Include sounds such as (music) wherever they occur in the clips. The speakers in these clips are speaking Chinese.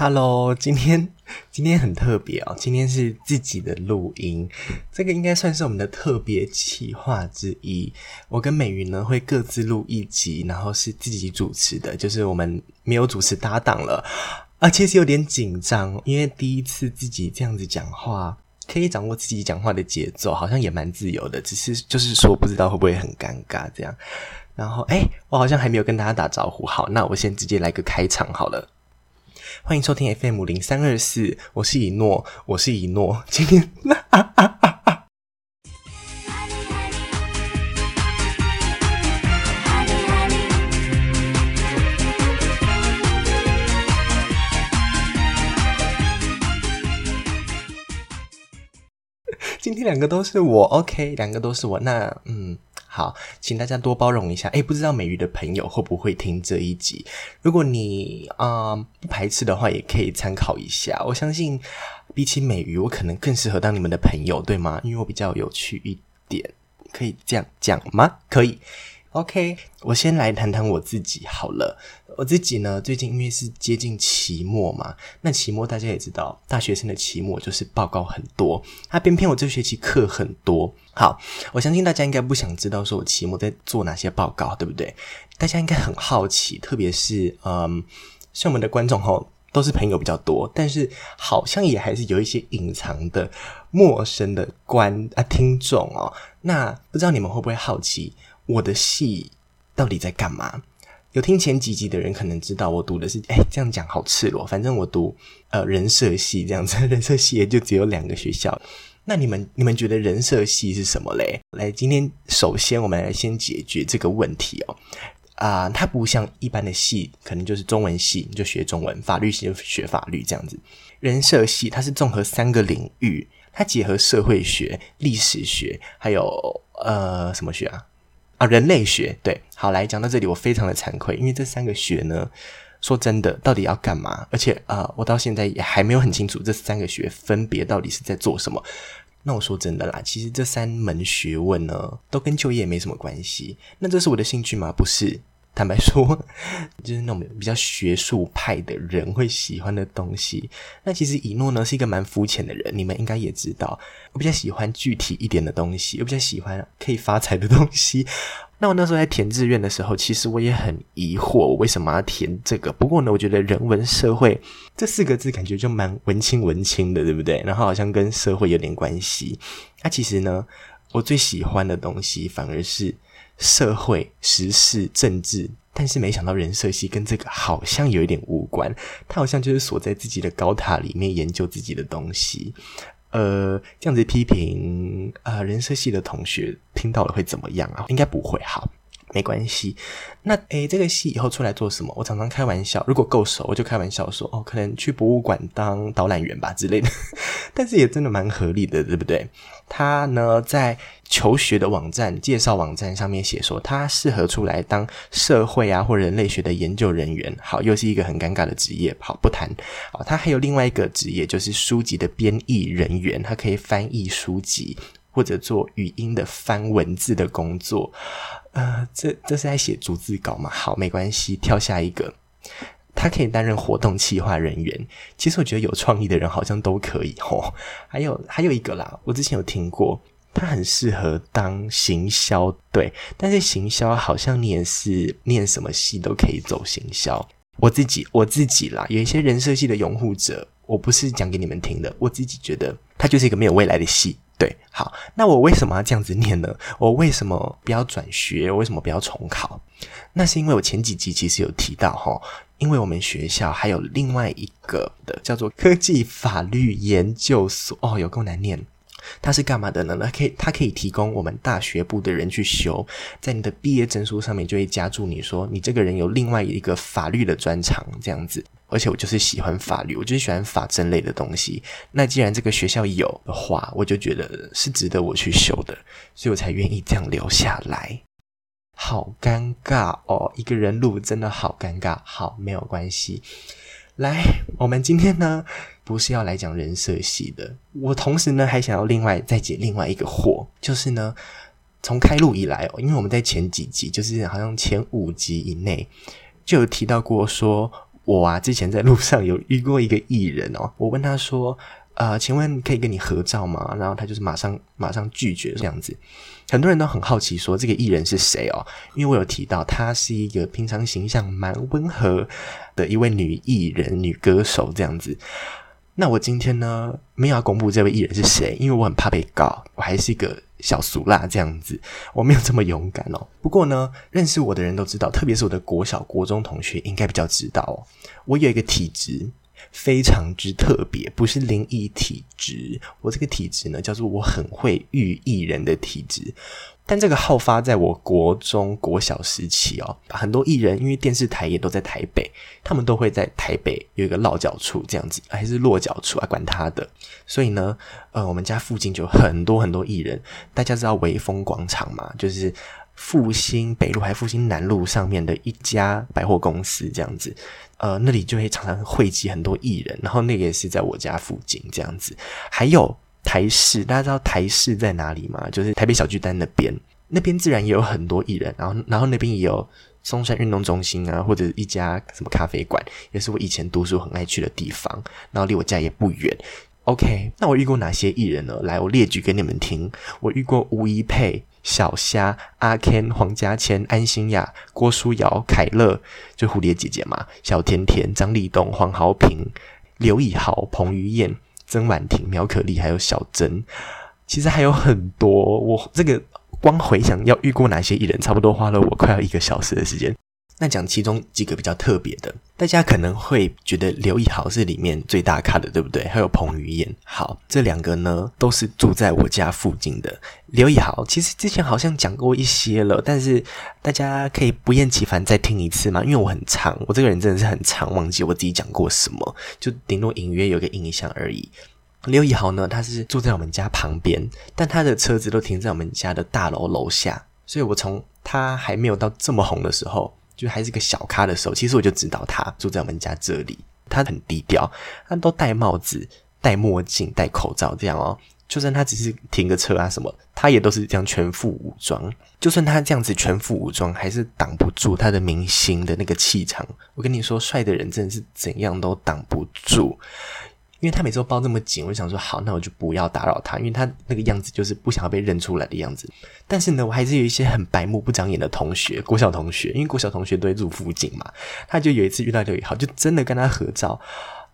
Hello，今天 (laughs) 今天很特别哦，今天是自己的录音，这个应该算是我们的特别企划之一。我跟美云呢会各自录一集，然后是自己主持的，就是我们没有主持搭档了。啊，其实有点紧张，因为第一次自己这样子讲话，可以掌握自己讲话的节奏，好像也蛮自由的。只是就是说，不知道会不会很尴尬这样。然后，诶，我好像还没有跟大家打招呼。好，那我先直接来个开场好了。欢迎收听 FM 零三二四，我是以诺，我是以诺。(laughs) 今天。(laughs) 啊啊今天两个都是我，OK，两个都是我。那嗯，好，请大家多包容一下。诶，不知道美瑜的朋友会不会听这一集？如果你啊、不排斥的话，也可以参考一下。我相信比起美瑜，我可能更适合当你们的朋友，对吗？因为我比较有趣一点，可以这样讲吗？可以。OK，我先来谈谈我自己好了。我自己呢，最近因为是接近期末嘛，那期末大家也知道，大学生的期末就是报告很多。那偏偏我这学期课很多。好，我相信大家应该不想知道说我期末在做哪些报告，对不对？大家应该很好奇，特别是嗯，像我们的观众吼，都是朋友比较多，但是好像也还是有一些隐藏的、陌生的观啊听众哦。那不知道你们会不会好奇？我的系到底在干嘛？有听前几集的人可能知道，我读的是哎，这样讲好赤裸。反正我读呃人社系这样子，(laughs) 人社系也就只有两个学校。那你们你们觉得人社系是什么嘞？来，今天首先我们来先解决这个问题哦。啊、它不像一般的系，可能就是中文系你就学中文，法律系就学法律这样子。人社系它是综合三个领域，它结合社会学、历史学，还有呃什么学啊？啊，人类学对，好，来讲到这里，我非常的惭愧，因为这三个学呢，说真的，到底要干嘛？而且啊、我到现在也还没有很清楚这三个学分别到底是在做什么。那我说真的啦，其实这三门学问呢，都跟就业没什么关系。那这是我的兴趣吗？不是。坦白说，就是那种比较学术派的人会喜欢的东西。那其实以诺呢是一个蛮肤浅的人，你们应该也知道。我比较喜欢具体一点的东西，我比较喜欢可以发财的东西。那我那时候在填志愿的时候，其实我也很疑惑，我为什么要填这个？不过呢，我觉得人文社会这四个字感觉就蛮文青文青的，对不对？然后好像跟社会有点关系。那其实呢，我最喜欢的东西反而是。社会、时事、政治，但是没想到人设系跟这个好像有一点无关。他好像就是锁在自己的高塔里面研究自己的东西。呃，这样子批评啊、呃，人设系的同学听到了会怎么样啊？应该不会，哈，没关系。那诶，这个系以后出来做什么？我常常开玩笑，如果够熟，我就开玩笑说，哦，可能去博物馆当导览员吧之类的。(laughs) 但是也真的蛮合理的，对不对？他呢，在求学的网站介绍网站上面写说，他适合出来当社会啊或人类学的研究人员。好，又是一个很尴尬的职业。好，不谈。好，他还有另外一个职业，就是书籍的编译人员，他可以翻译书籍或者做语音的翻文字的工作。呃，这这是在写逐字稿嘛？好，没关系，跳下一个。他可以担任活动企划人员。其实我觉得有创意的人好像都可以吼。还有还有一个啦，我之前有听过，他很适合当行销，对。但是行销好像你也是念什么系都可以走行销。我自己我自己啦，有一些人设系的拥护者，我不是讲给你们听的，我自己觉得他就是一个没有未来的系。对，好，那我为什么要这样子念呢？我为什么不要转学？我为什么不要重考？那是因为我前几集其实有提到哈，因为我们学校还有另外一个的叫做科技法律研究所哦，有够难念。它是干嘛的呢？它可以，它可以提供我们大学部的人去修，在你的毕业证书上面就会加注你说你这个人有另外一个法律的专长这样子。而且我就是喜欢法律，我就是喜欢法政类的东西。那既然这个学校有的话，我就觉得是值得我去修的，所以我才愿意这样留下来。好尴尬哦，一个人录真的好尴尬。好，没有关系。来，我们今天呢不是要来讲人设系的，我同时呢还想要另外再解另外一个惑，就是呢从开录以来哦，因为我们在前几集，就是好像前五集以内就有提到过说。我啊，之前在路上有遇过一个艺人哦，我问他说：“呃，请问可以跟你合照吗？”然后他就是马上马上拒绝这样子。很多人都很好奇说这个艺人是谁哦，因为我有提到她是一个平常形象蛮温和的一位女艺人、女歌手这样子。那我今天呢，没有要公布这位艺人是谁，因为我很怕被告，我还是一个小俗辣这样子，我没有这么勇敢哦。不过呢，认识我的人都知道，特别是我的国小、国中同学，应该比较知道哦。我有一个体质非常之特别，不是灵异体质，我这个体质呢，叫做我很会遇艺人的体质。但这个好发在我国中、国小时期哦，很多艺人因为电视台也都在台北，他们都会在台北有一个落脚处这样子，还是落脚处啊，管他的。所以呢，呃，我们家附近就很多很多艺人，大家知道微风广场嘛，就是复兴北路还复兴南路上面的一家百货公司这样子，呃，那里就会常常汇集很多艺人，然后那个也是在我家附近这样子，还有。台视，大家知道台视在哪里吗？就是台北小巨蛋那边，那边自然也有很多艺人，然后，然后那边也有松山运动中心啊，或者一家什么咖啡馆，也是我以前读书很爱去的地方，然后离我家也不远。OK，那我遇过哪些艺人呢？来，我列举给你们听。我遇过吴怡佩、小虾、阿 Ken、黄家千、安心亚、郭书瑶、凯乐，就蝴蝶姐姐嘛，小甜甜、张立东、黄豪平、刘以豪、彭于晏。曾婉婷、苗可丽，还有小曾，其实还有很多。我这个光回想要遇过哪些艺人，差不多花了我快要一个小时的时间。那讲其中几个比较特别的，大家可能会觉得刘以豪是里面最大咖的，对不对？还有彭于晏。好，这两个呢都是住在我家附近的。刘以豪其实之前好像讲过一些了，但是大家可以不厌其烦再听一次吗？因为我很长，我这个人真的是很常忘记我自己讲过什么，就顶多隐约有个印象而已。刘以豪呢，他是住在我们家旁边，但他的车子都停在我们家的大楼楼下，所以我从他还没有到这么红的时候。就还是个小咖的时候，其实我就知道他住在我们家这里。他很低调，他都戴帽子、戴墨镜、戴口罩这样哦。就算他只是停个车啊什么，他也都是这样全副武装。就算他这样子全副武装，还是挡不住他的明星的那个气场。我跟你说，帅的人真的是怎样都挡不住。因为他每次都包这么紧，我就想说好，那我就不要打扰他，因为他那个样子就是不想要被认出来的样子。但是呢，我还是有一些很白目不长眼的同学，国小同学，因为国小同学都会住附近嘛。他就有一次遇到刘宇豪，就真的跟他合照。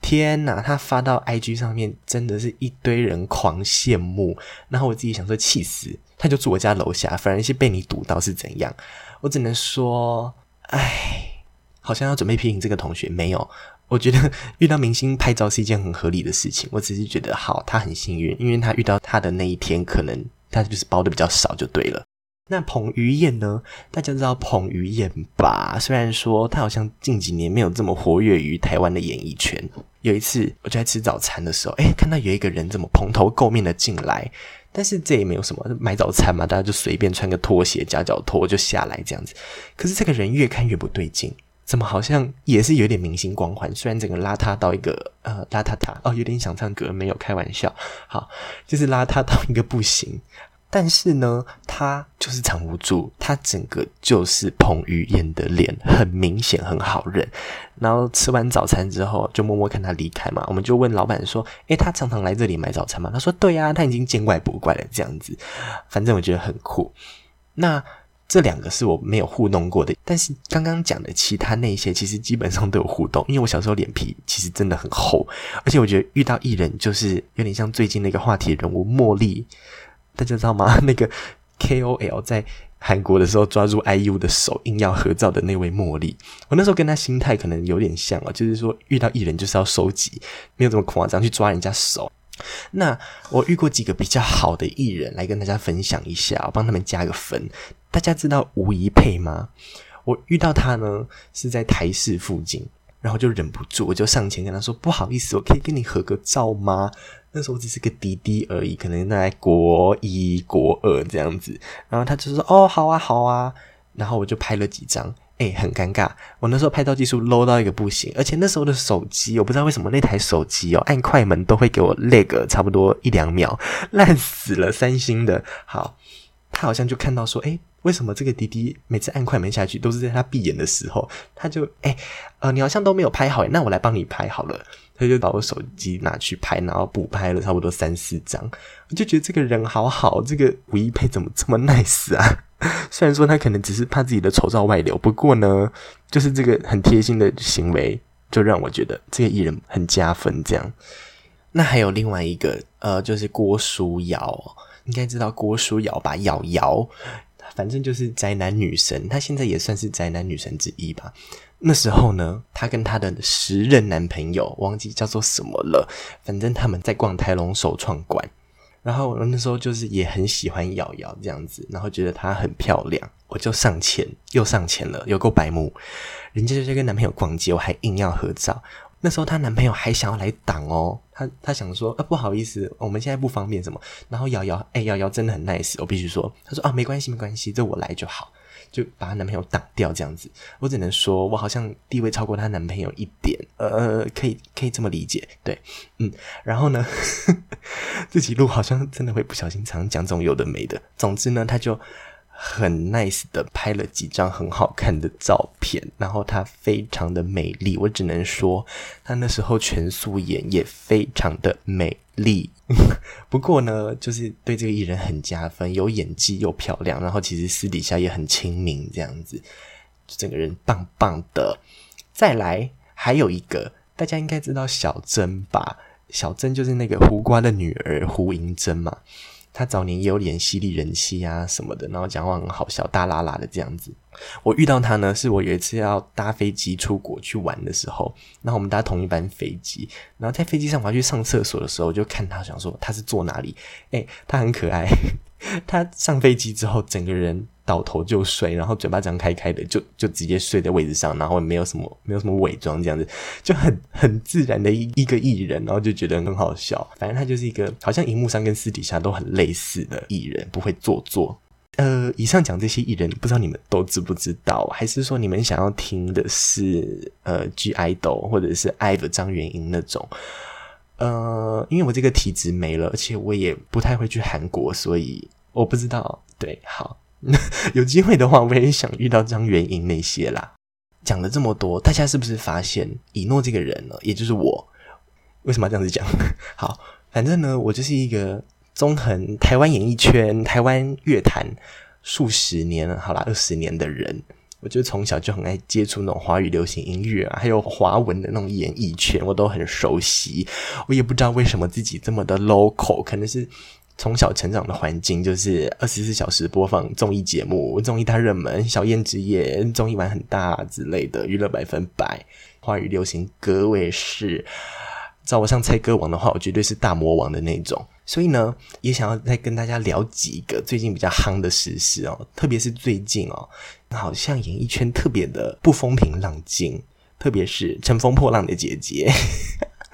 天呐，他发到 IG 上面，真的是一堆人狂羡慕。然后我自己想说气死，他就住我家楼下，反而是被你堵到是怎样？我只能说，唉，好像要准备批评这个同学，没有。我觉得遇到明星拍照是一件很合理的事情。我只是觉得好，他很幸运，因为他遇到他的那一天，可能他就是包的比较少，就对了。那彭于晏呢？大家知道彭于晏吧？虽然说他好像近几年没有这么活跃于台湾的演艺圈。有一次我就在吃早餐的时候，诶，看到有一个人这么蓬头垢面的进来，但是这也没有什么，买早餐嘛，大家就随便穿个拖鞋、夹脚拖就下来这样子。可是这个人越看越不对劲。怎么好像也是有点明星光环？虽然整个邋遢到一个呃邋遢遢哦，有点想唱歌，没有开玩笑。好，就是邋遢到一个不行。但是呢，他就是藏不住，他整个就是彭于晏的脸，很明显，很好认。然后吃完早餐之后，就默默看他离开嘛。我们就问老板说：“诶，他常常来这里买早餐吗？”他说：“对呀，他已经见怪不怪了。”这样子，反正我觉得很酷。那。这两个是我没有互动过的，但是刚刚讲的其他那些，其实基本上都有互动。因为我小时候脸皮其实真的很厚，而且我觉得遇到艺人就是有点像最近那个话题人物茉莉，大家知道吗？(laughs) 那个 KOL 在韩国的时候抓住 IU 的手硬要合照的那位茉莉，我那时候跟他心态可能有点像啊，就是说遇到艺人就是要收集，没有这么夸张去抓人家手。那我遇过几个比较好的艺人来跟大家分享一下，我帮他们加个分。大家知道吴怡佩吗？我遇到他呢是在台视附近，然后就忍不住，我就上前跟他说：“不好意思，我可以跟你合个照吗？”那时候我只是个弟弟而已，可能在国一、国二这样子。然后他就说：“哦，好啊，好啊。”然后我就拍了几张。哎，很尴尬，我那时候拍照技术 low 到一个不行，而且那时候的手机，我不知道为什么那台手机哦，按快门都会给我 lag 差不多一两秒，烂死了。三星的，好，他好像就看到说，哎，为什么这个滴滴每次按快门下去都是在他闭眼的时候？他就哎，呃，你好像都没有拍好，那我来帮你拍好了。他就把我手机拿去拍，然后补拍了差不多三四张。我就觉得这个人好好，这个吴一佩怎么这么 nice 啊？(laughs) 虽然说他可能只是怕自己的丑照外流，不过呢，就是这个很贴心的行为，就让我觉得这个艺人很加分。这样，那还有另外一个，呃，就是郭书瑶，应该知道郭书瑶吧？瑶瑶。反正就是宅男女神，她现在也算是宅男女神之一吧。那时候呢，她跟她的时任男朋友忘记叫做什么了，反正他们在逛台龙首创馆，然后我那时候就是也很喜欢瑶瑶这样子，然后觉得她很漂亮，我就上前又上前了，有够白目，人家就在跟男朋友逛街，我还硬要合照。那时候她男朋友还想要来挡哦，他他想说啊，不好意思，我们现在不方便什么。然后瑶瑶，哎，瑶瑶真的很 nice，我必须说，他说啊，没关系没关系，这我来就好，就把她男朋友挡掉这样子。我只能说我好像地位超过她男朋友一点，呃，可以可以这么理解，对，嗯。然后呢，这几路好像真的会不小心常讲这种有的没的。总之呢，他就。很 nice 的拍了几张很好看的照片，然后她非常的美丽，我只能说她那时候全素颜也非常的美丽。(laughs) 不过呢，就是对这个艺人很加分，有演技又漂亮，然后其实私底下也很亲民，这样子，整个人棒棒的。再来还有一个，大家应该知道小珍吧？小珍就是那个胡瓜的女儿胡银珍嘛。他早年也有演犀利人妻啊什么的，然后讲话很好笑，大喇喇的这样子。我遇到他呢，是我有一次要搭飞机出国去玩的时候，然后我们搭同一班飞机，然后在飞机上我要去上厕所的时候，我就看他，想说他是坐哪里？诶，他很可爱。(laughs) 他上飞机之后，整个人倒头就睡，然后嘴巴张开开的，就就直接睡在位置上，然后没有什么没有什么伪装，这样子就很很自然的一一个艺人，然后就觉得很好笑。反正他就是一个好像荧幕上跟私底下都很类似的艺人，不会做作。呃，以上讲这些艺人，不知道你们都知不知道，还是说你们想要听的是呃 (G)I-DLE 或者是 IVE 张元英那种？呃，因为我这个体质没了，而且我也不太会去韩国，所以我不知道。对，好，(laughs) 有机会的话，我也想遇到张元英那些啦。讲了这么多，大家是不是发现以诺这个人呢？也就是我，为什么要这样子讲？(laughs) 好，反正呢，我就是一个纵横台湾演艺圈、台湾乐坛数十年，好啦，二十年的人。我就从小就很爱接触那种华语流行音乐啊，还有华文的那种演艺圈，我都很熟悉。我也不知道为什么自己这么的 local，可能是从小成长的环境就是二十四小时播放综艺节目，综艺大热门、小燕之夜、综艺玩很大之类的娱乐百分百，华语流行歌我也是。照我上猜歌王的话，我绝对是大魔王的那种。所以呢，也想要再跟大家聊几个最近比较夯的时事哦，特别是最近哦，好像演艺圈特别的不风平浪静，特别是乘风破浪的姐姐，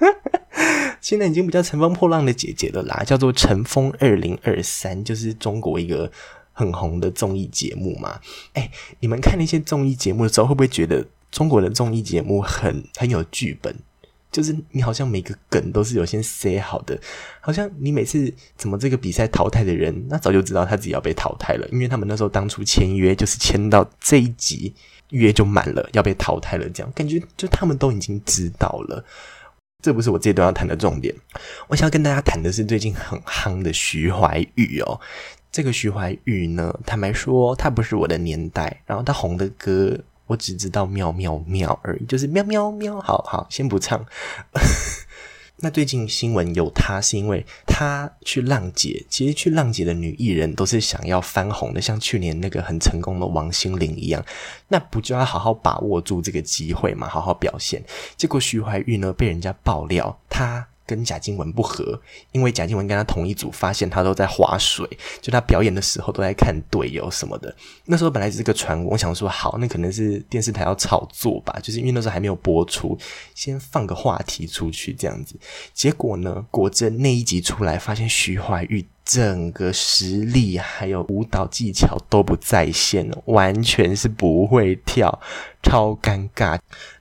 (laughs) 现在已经不叫乘风破浪的姐姐了啦，叫做乘风二零二三，就是中国一个很红的综艺节目嘛。哎，你们看那些综艺节目的时候，会不会觉得中国的综艺节目很很有剧本？就是你好像每个梗都是有先塞好的，好像你每次怎么这个比赛淘汰的人，那早就知道他自己要被淘汰了，因为他们那时候当初签约就是签到这一集约就满了，要被淘汰了，这样感觉就他们都已经知道了。这不是我这段要谈的重点，我想要跟大家谈的是最近很夯的徐怀钰哦。这个徐怀钰呢，坦白说他不是我的年代，然后他红的歌。我只知道喵喵喵而已，就是喵喵喵。好好，先不唱。(laughs) 那最近新闻有他，是因为他去浪姐。其实去浪姐的女艺人都是想要翻红的，像去年那个很成功的王心凌一样。那不就要好好把握住这个机会嘛，好好表现。结果徐怀钰呢，被人家爆料她。跟贾静雯不合，因为贾静雯跟他同一组，发现他都在划水，就他表演的时候都在看队友什么的。那时候本来是个传闻，我想说好，那可能是电视台要炒作吧，就是因为那时候还没有播出，先放个话题出去这样子。结果呢，果真那一集出来，发现徐怀钰整个实力还有舞蹈技巧都不在线，完全是不会跳，超尴尬。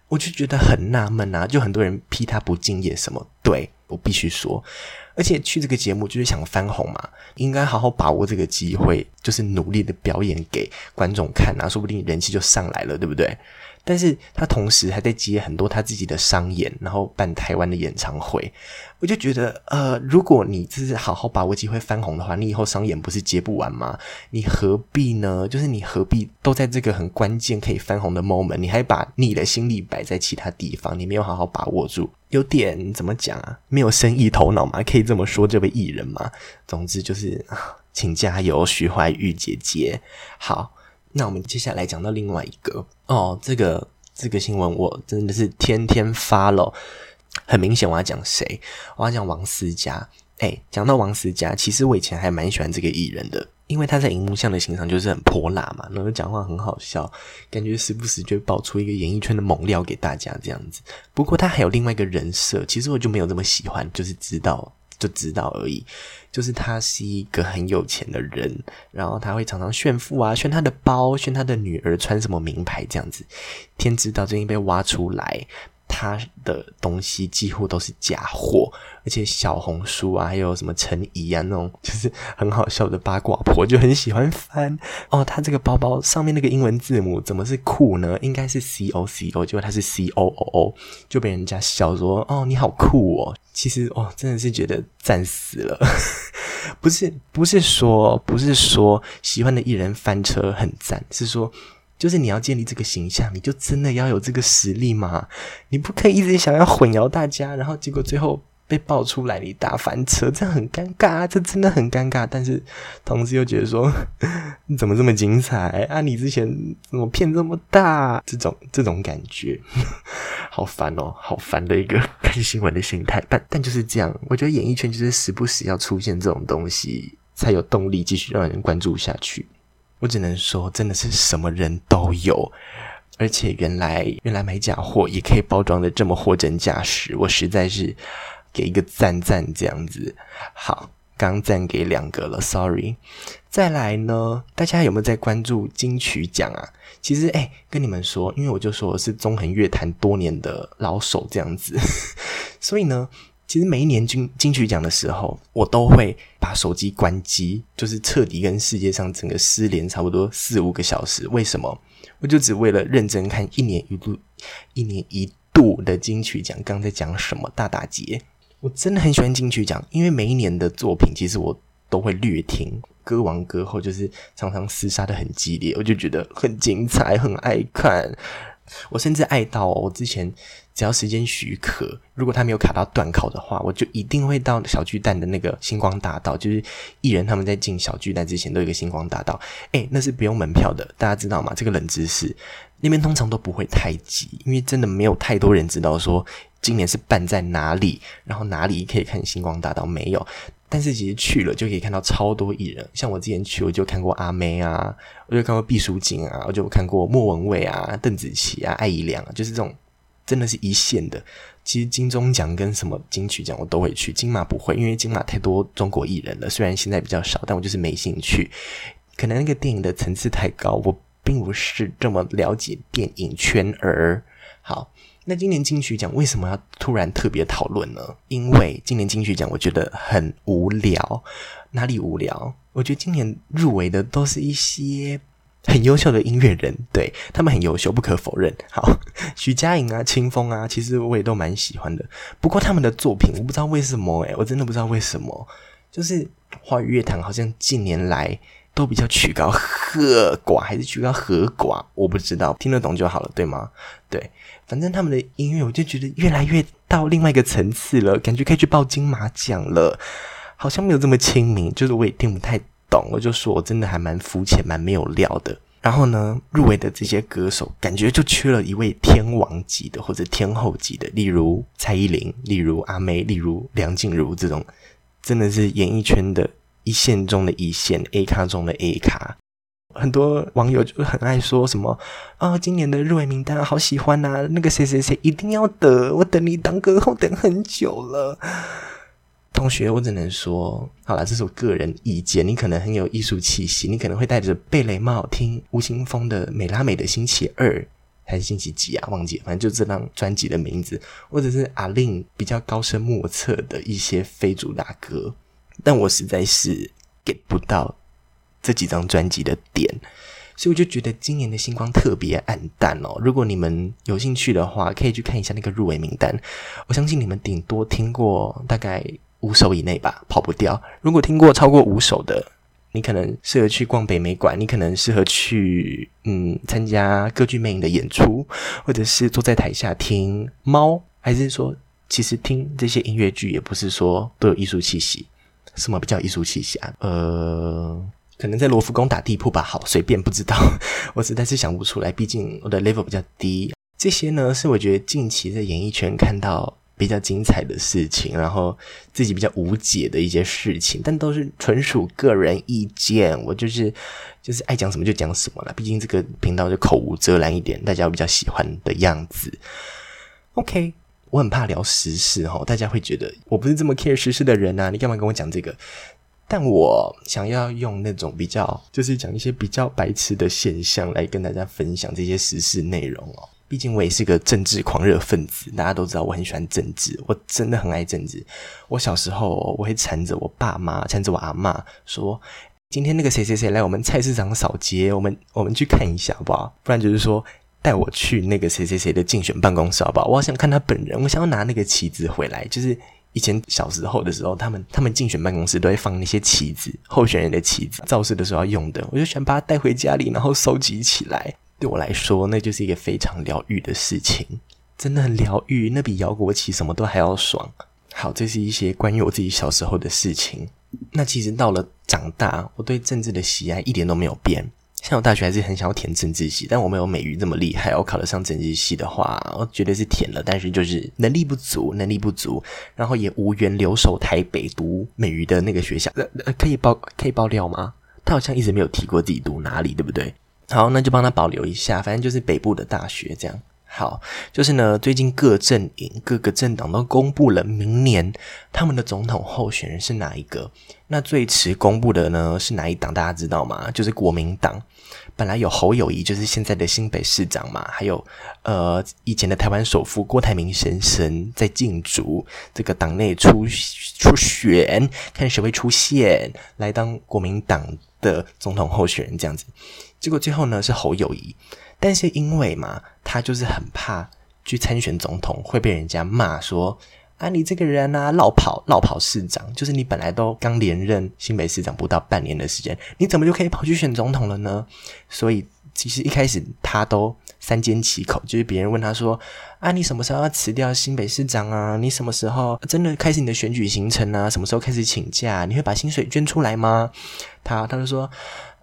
我就觉得很纳闷啊，就很多人批他不敬业什么，对。我必须说，而且去这个节目就是想翻红嘛，应该好好把握这个机会，就是努力的表演给观众看啊，说不定人气就上来了，对不对？但是他同时还在接很多他自己的商演，然后办台湾的演唱会。我就觉得，呃，如果你只是好好把握机会翻红的话，你以后商演不是接不完吗？你何必呢？就是你何必都在这个很关键可以翻红的 moment，你还把你的心力摆在其他地方，你没有好好把握住，有点怎么讲啊？没有生意头脑嘛？可以这么说这位艺人嘛？总之就是，请加油，徐怀钰姐姐。好。那我们接下来讲到另外一个哦，这个这个新闻我真的是天天 follow。很明显我要讲谁？我要讲王思佳。哎，讲到王思佳，其实我以前还蛮喜欢这个艺人的，因为他在荧幕上的形象就是很泼辣嘛，然后讲话很好笑，感觉时不时就会爆出一个演艺圈的猛料给大家这样子。不过他还有另外一个人设，其实我就没有这么喜欢，就是知道。就知道而已，就是他是一个很有钱的人，然后他会常常炫富啊，炫他的包，炫他的女儿穿什么名牌这样子。天知道最近被挖出来。他的东西几乎都是假货，而且小红书啊，还有什么陈怡啊那种，就是很好笑的八卦婆就很喜欢翻哦。他这个包包上面那个英文字母怎么是酷呢？应该是 C O C O，结果他是 C O O O，就被人家笑说哦，你好酷哦。其实哦，真的是觉得赞死了。(laughs) 不是不是说不是说喜欢的艺人翻车很赞，是说。就是你要建立这个形象，你就真的要有这个实力吗？你不可以一直想要混淆大家，然后结果最后被爆出来你大翻车，这样很尴尬啊！这真的很尴尬。但是同时又觉得说，你 (laughs) 怎么这么精彩啊？你之前怎么骗这么大？这种这种感觉，(laughs) 好烦哦，好烦的一个 (laughs) 看新闻的心态。但但就是这样，我觉得演艺圈就是时不时要出现这种东西，才有动力继续让人关注下去。我只能说，真的是什么人都有，而且原来原来买假货也可以包装得这么货真价实，我实在是给一个赞赞这样子。好，刚赞给两个了，sorry。再来呢，大家有没有在关注金曲奖啊？其实，哎，跟你们说，因为我就说我是纵横乐坛多年的老手这样子，(laughs) 所以呢。其实每一年金金曲奖的时候，我都会把手机关机，就是彻底跟世界上整个失联，差不多四五个小时。为什么？我就只为了认真看一年一度、一年一度的金曲奖，刚在讲什么大打劫。我真的很喜欢金曲奖，因为每一年的作品，其实我都会略听，歌王歌后就是常常厮杀得很激烈，我就觉得很精彩，很爱看。我甚至爱到我之前。只要时间许可，如果他没有卡到断考的话，我就一定会到小巨蛋的那个星光大道。就是艺人他们在进小巨蛋之前都有一个星光大道，诶，那是不用门票的，大家知道吗？这个冷知识，那边通常都不会太挤，因为真的没有太多人知道说今年是办在哪里，然后哪里可以看星光大道没有。但是其实去了就可以看到超多艺人，像我之前去我就看过阿妹啊，我就看过毕书尽啊，我就看过莫文蔚啊、邓紫棋啊、艾怡良啊，就是这种。真的是一线的。其实金钟奖跟什么金曲奖我都会去，金马不会，因为金马太多中国艺人了。虽然现在比较少，但我就是没兴趣。可能那个电影的层次太高，我并不是这么了解电影圈儿。好，那今年金曲奖为什么要突然特别讨论呢？因为今年金曲奖我觉得很无聊。哪里无聊？我觉得今年入围的都是一些。很优秀的音乐人，对，他们很优秀，不可否认。好，(laughs) 徐佳莹啊，清风啊，其实我也都蛮喜欢的。不过他们的作品，我不知道为什么，诶，我真的不知道为什么，就是华语乐坛好像近年来都比较曲高和寡，还是曲高和寡，我不知道，听得懂就好了，对吗？对，反正他们的音乐，我就觉得越来越到另外一个层次了，感觉可以去报金马奖了，好像没有这么亲民，就是我也听不太。懂，我就说我真的还蛮肤浅，蛮没有料的。然后呢，入围的这些歌手，感觉就缺了一位天王级的或者天后级的，例如蔡依林，例如阿妹，例如梁静茹这种，真的是演艺圈的一线中的一线，A 咖中的 A 咖。很多网友就很爱说什么啊、今年的入围名单好喜欢呐，那个谁谁谁一定要得，我等你当歌后等很久了。同学，我只能说，好了，这是我个人意见。你可能很有艺术气息，你可能会戴着贝雷帽听吴青峰的《美拉美的星期二》，还是星期几啊？忘记，反正就这张专辑的名字，或者是阿令比较高深莫测的一些非主打歌，但我实在是 get 不到这几张专辑的点，所以我就觉得今年的星光特别黯淡哦。如果你们有兴趣的话，可以去看一下那个入围名单，我相信你们顶多听过大概五首以内吧，跑不掉。如果听过超过五首的，你可能适合去逛北美馆，你可能适合去嗯参加歌剧魅影的演出，或者是坐在台下听猫，还是说其实听这些音乐剧也不是说都有艺术气息？什么比较艺术气息啊？呃，可能在罗浮宫打地铺吧。好，随便不知道，(laughs) 我实在是想不出来，毕竟我的 level 比较低。这些呢是我觉得近期在演艺圈看到。比较精彩的事情，然后自己比较无解的一些事情，但都是纯属个人意见。我就是就是爱讲什么就讲什么了，毕竟这个频道就口无遮拦一点，大家比较喜欢的样子。OK，我很怕聊时事哈，大家会觉得我不是这么 care 时事的人啊，你干嘛跟我讲这个？但我想要用那种比较，就是讲一些比较白痴的现象来跟大家分享这些时事内容哦。毕竟我也是个政治狂热分子，大家都知道我很喜欢政治，我真的很爱政治。我小时候我会缠着我爸妈，缠着我阿妈说：“今天那个谁谁谁来我们菜市场扫街，我们我们去看一下好不好？不然就是说带我去那个谁谁谁的竞选办公室好不好？我好想看他本人，我想要拿那个旗子回来。就是以前小时候的时候，他们他们竞选办公室都会放那些旗子，候选人的旗子，造势的时候要用的，我就想把它带回家里，然后收集起来。”对我来说，那就是一个非常疗愈的事情，真的很疗愈，那比摇国旗什么都还要爽。好，这是一些关于我自己小时候的事情。那其实到了长大，我对政治的喜爱一点都没有变。像我大学还是很想要填政治系，但我没有美瑜这么厉害。我考得上政治系的话，我绝对是填了。但是就是能力不足，能力不足，然后也无缘留守台北读美瑜的那个学校。呃呃，可以爆可以爆料吗？他好像一直没有提过自己读哪里，对不对？好，那就帮他保留一下，反正就是北部的大学这样。好，就是呢，最近各阵营、各个政党都公布了明年他们的总统候选人是哪一个。那最迟公布的呢是哪一党？大家知道吗？就是国民党。本来有侯友宜，就是现在的新北市长嘛，还有呃以前的台湾首富郭台铭先生在竞逐这个党内初初选，看谁会出现来当国民党的总统候选人这样子。结果最后呢是侯友宜，但是因为嘛，他就是很怕去参选总统会被人家骂说啊，你这个人啊，落跑落跑市长，就是你本来都刚连任新北市长不到半年的时间，你怎么就可以跑去选总统了呢？所以其实一开始他都三缄其口，就是别人问他说啊，你什么时候要辞掉新北市长啊？你什么时候真的开始你的选举行程啊？什么时候开始请假？你会把薪水捐出来吗？他他就说。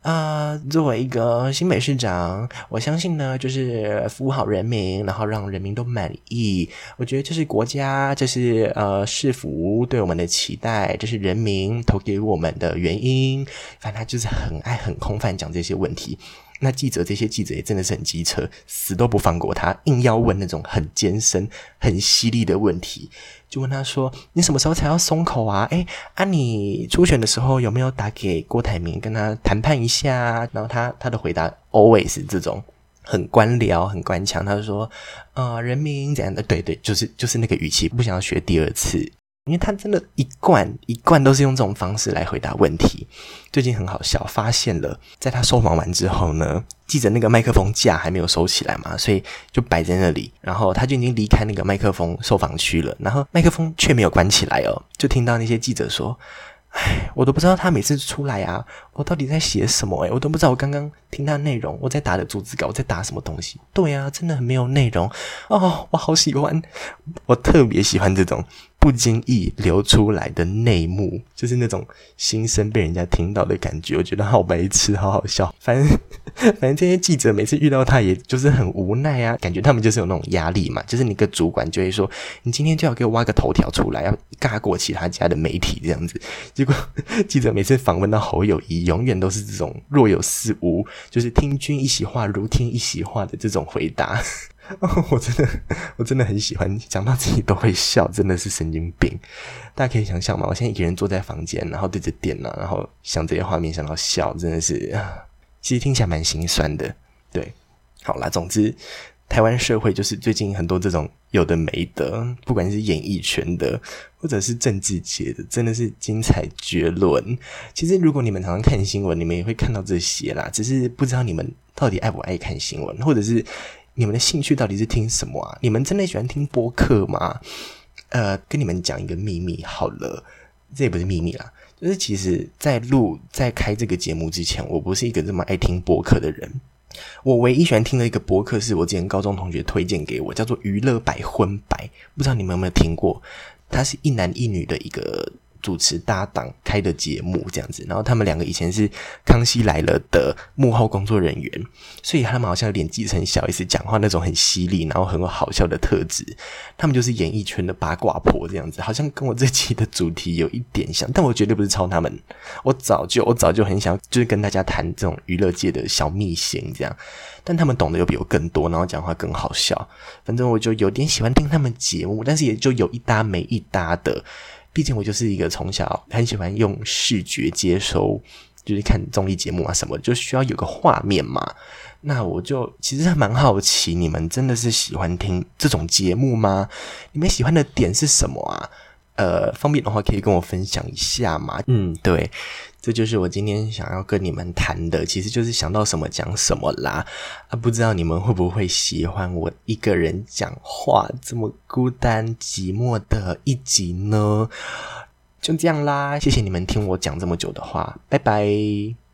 啊、作为一个新北市长，我相信呢，就是服务好人民，然后让人民都满意。我觉得这是国家，这是呃市府对我们的期待，这是人民投给我们的原因。反正他就是很爱很空泛讲这些问题。那记者这些记者也真的是很机车，死都不放过他，硬要问那种很艰深、很犀利的问题。就问他说：“你什么时候才要松口啊？诶，啊，你初选的时候有没有打给郭台铭跟他谈判一下？”然后他他的回答 always 这种很官僚、很官腔。他就说：“呃，人民怎样的？对对，就是就是那个语气，不想要学第二次。”因为他真的，一贯一贯都是用这种方式来回答问题。最近很好笑，发现了，在他受访完之后呢，记者那个麦克风架还没有收起来嘛，所以就摆在那里。然后他就已经离开那个麦克风受访区了，然后麦克风却没有关起来哦，就听到那些记者说：“唉，我都不知道他每次出来啊，我到底在写什么？诶，我都不知道我刚刚听他的内容，我在打的组织稿，我在打什么东西？对啊，真的很没有内容哦，我好喜欢，我特别喜欢这种。”不经意流出来的内幕，就是那种心声被人家听到的感觉，我觉得好白痴，好好笑。反正反正这些记者每次遇到他，也就是很无奈啊，感觉他们就是有那种压力嘛。就是你个主管就会说，你今天就要给我挖个头条出来，要尬过其他家的媒体这样子。结果 (laughs) 记者每次访问到侯友谊，永远都是这种若有似无，就是听君一席话，如听一席话的这种回答。(laughs) 我真的，我真的很喜欢，讲到自己都会笑，真的是神经病。大家可以想象吗？我现在一个人坐在房间，然后对着电脑，然后想这些画面，想到笑，真的是，其实听起来蛮心酸的。对，好啦，总之台湾社会就是最近很多这种有的没的，不管是演艺圈的或者是政治界的，真的是精彩绝伦。其实如果你们常常看新闻，你们也会看到这些啦，只是不知道你们到底爱不爱看新闻，或者是你们的兴趣到底是听什么啊？你们真的喜欢听播客吗？呃，跟你们讲一个秘密好了，这也不是秘密啦，就是其实在录在开这个节目之前，我不是一个这么爱听播客的人。我唯一喜欢听的一个博客是我之前高中同学推荐给我，叫做《娱乐百分百》，不知道你们有没有听过？它是一男一女的一个。主持搭档开的节目这样子，然后他们两个以前是《康熙来了》的幕后工作人员，所以他们好像有点继承小 S 讲话那种很犀利，然后很有好笑的特质。他们就是演艺圈的八卦婆这样子，好像跟我这期的主题有一点像，但我绝对不是抄他们。我早就我早就很想就是跟大家谈这种娱乐界的小秘辛这样，但他们懂得又比我更多，然后讲话更好笑。反正我就有点喜欢听他们节目，但是也就有一搭没一搭的。毕竟我就是一个从小很喜欢用视觉接收，就是看综艺节目啊什么，就需要有个画面嘛。那我就其实还蛮好奇，你们真的是喜欢听这种节目吗？你们喜欢的点是什么啊？呃，方便的话可以跟我分享一下嘛？嗯，对。这就是我今天想要跟你们谈的，其实就是想到什么讲什么啦。啊，不知道你们会不会喜欢我一个人讲话这么孤单寂寞的一集呢？就这样啦，谢谢你们听我讲这么久的话，拜拜。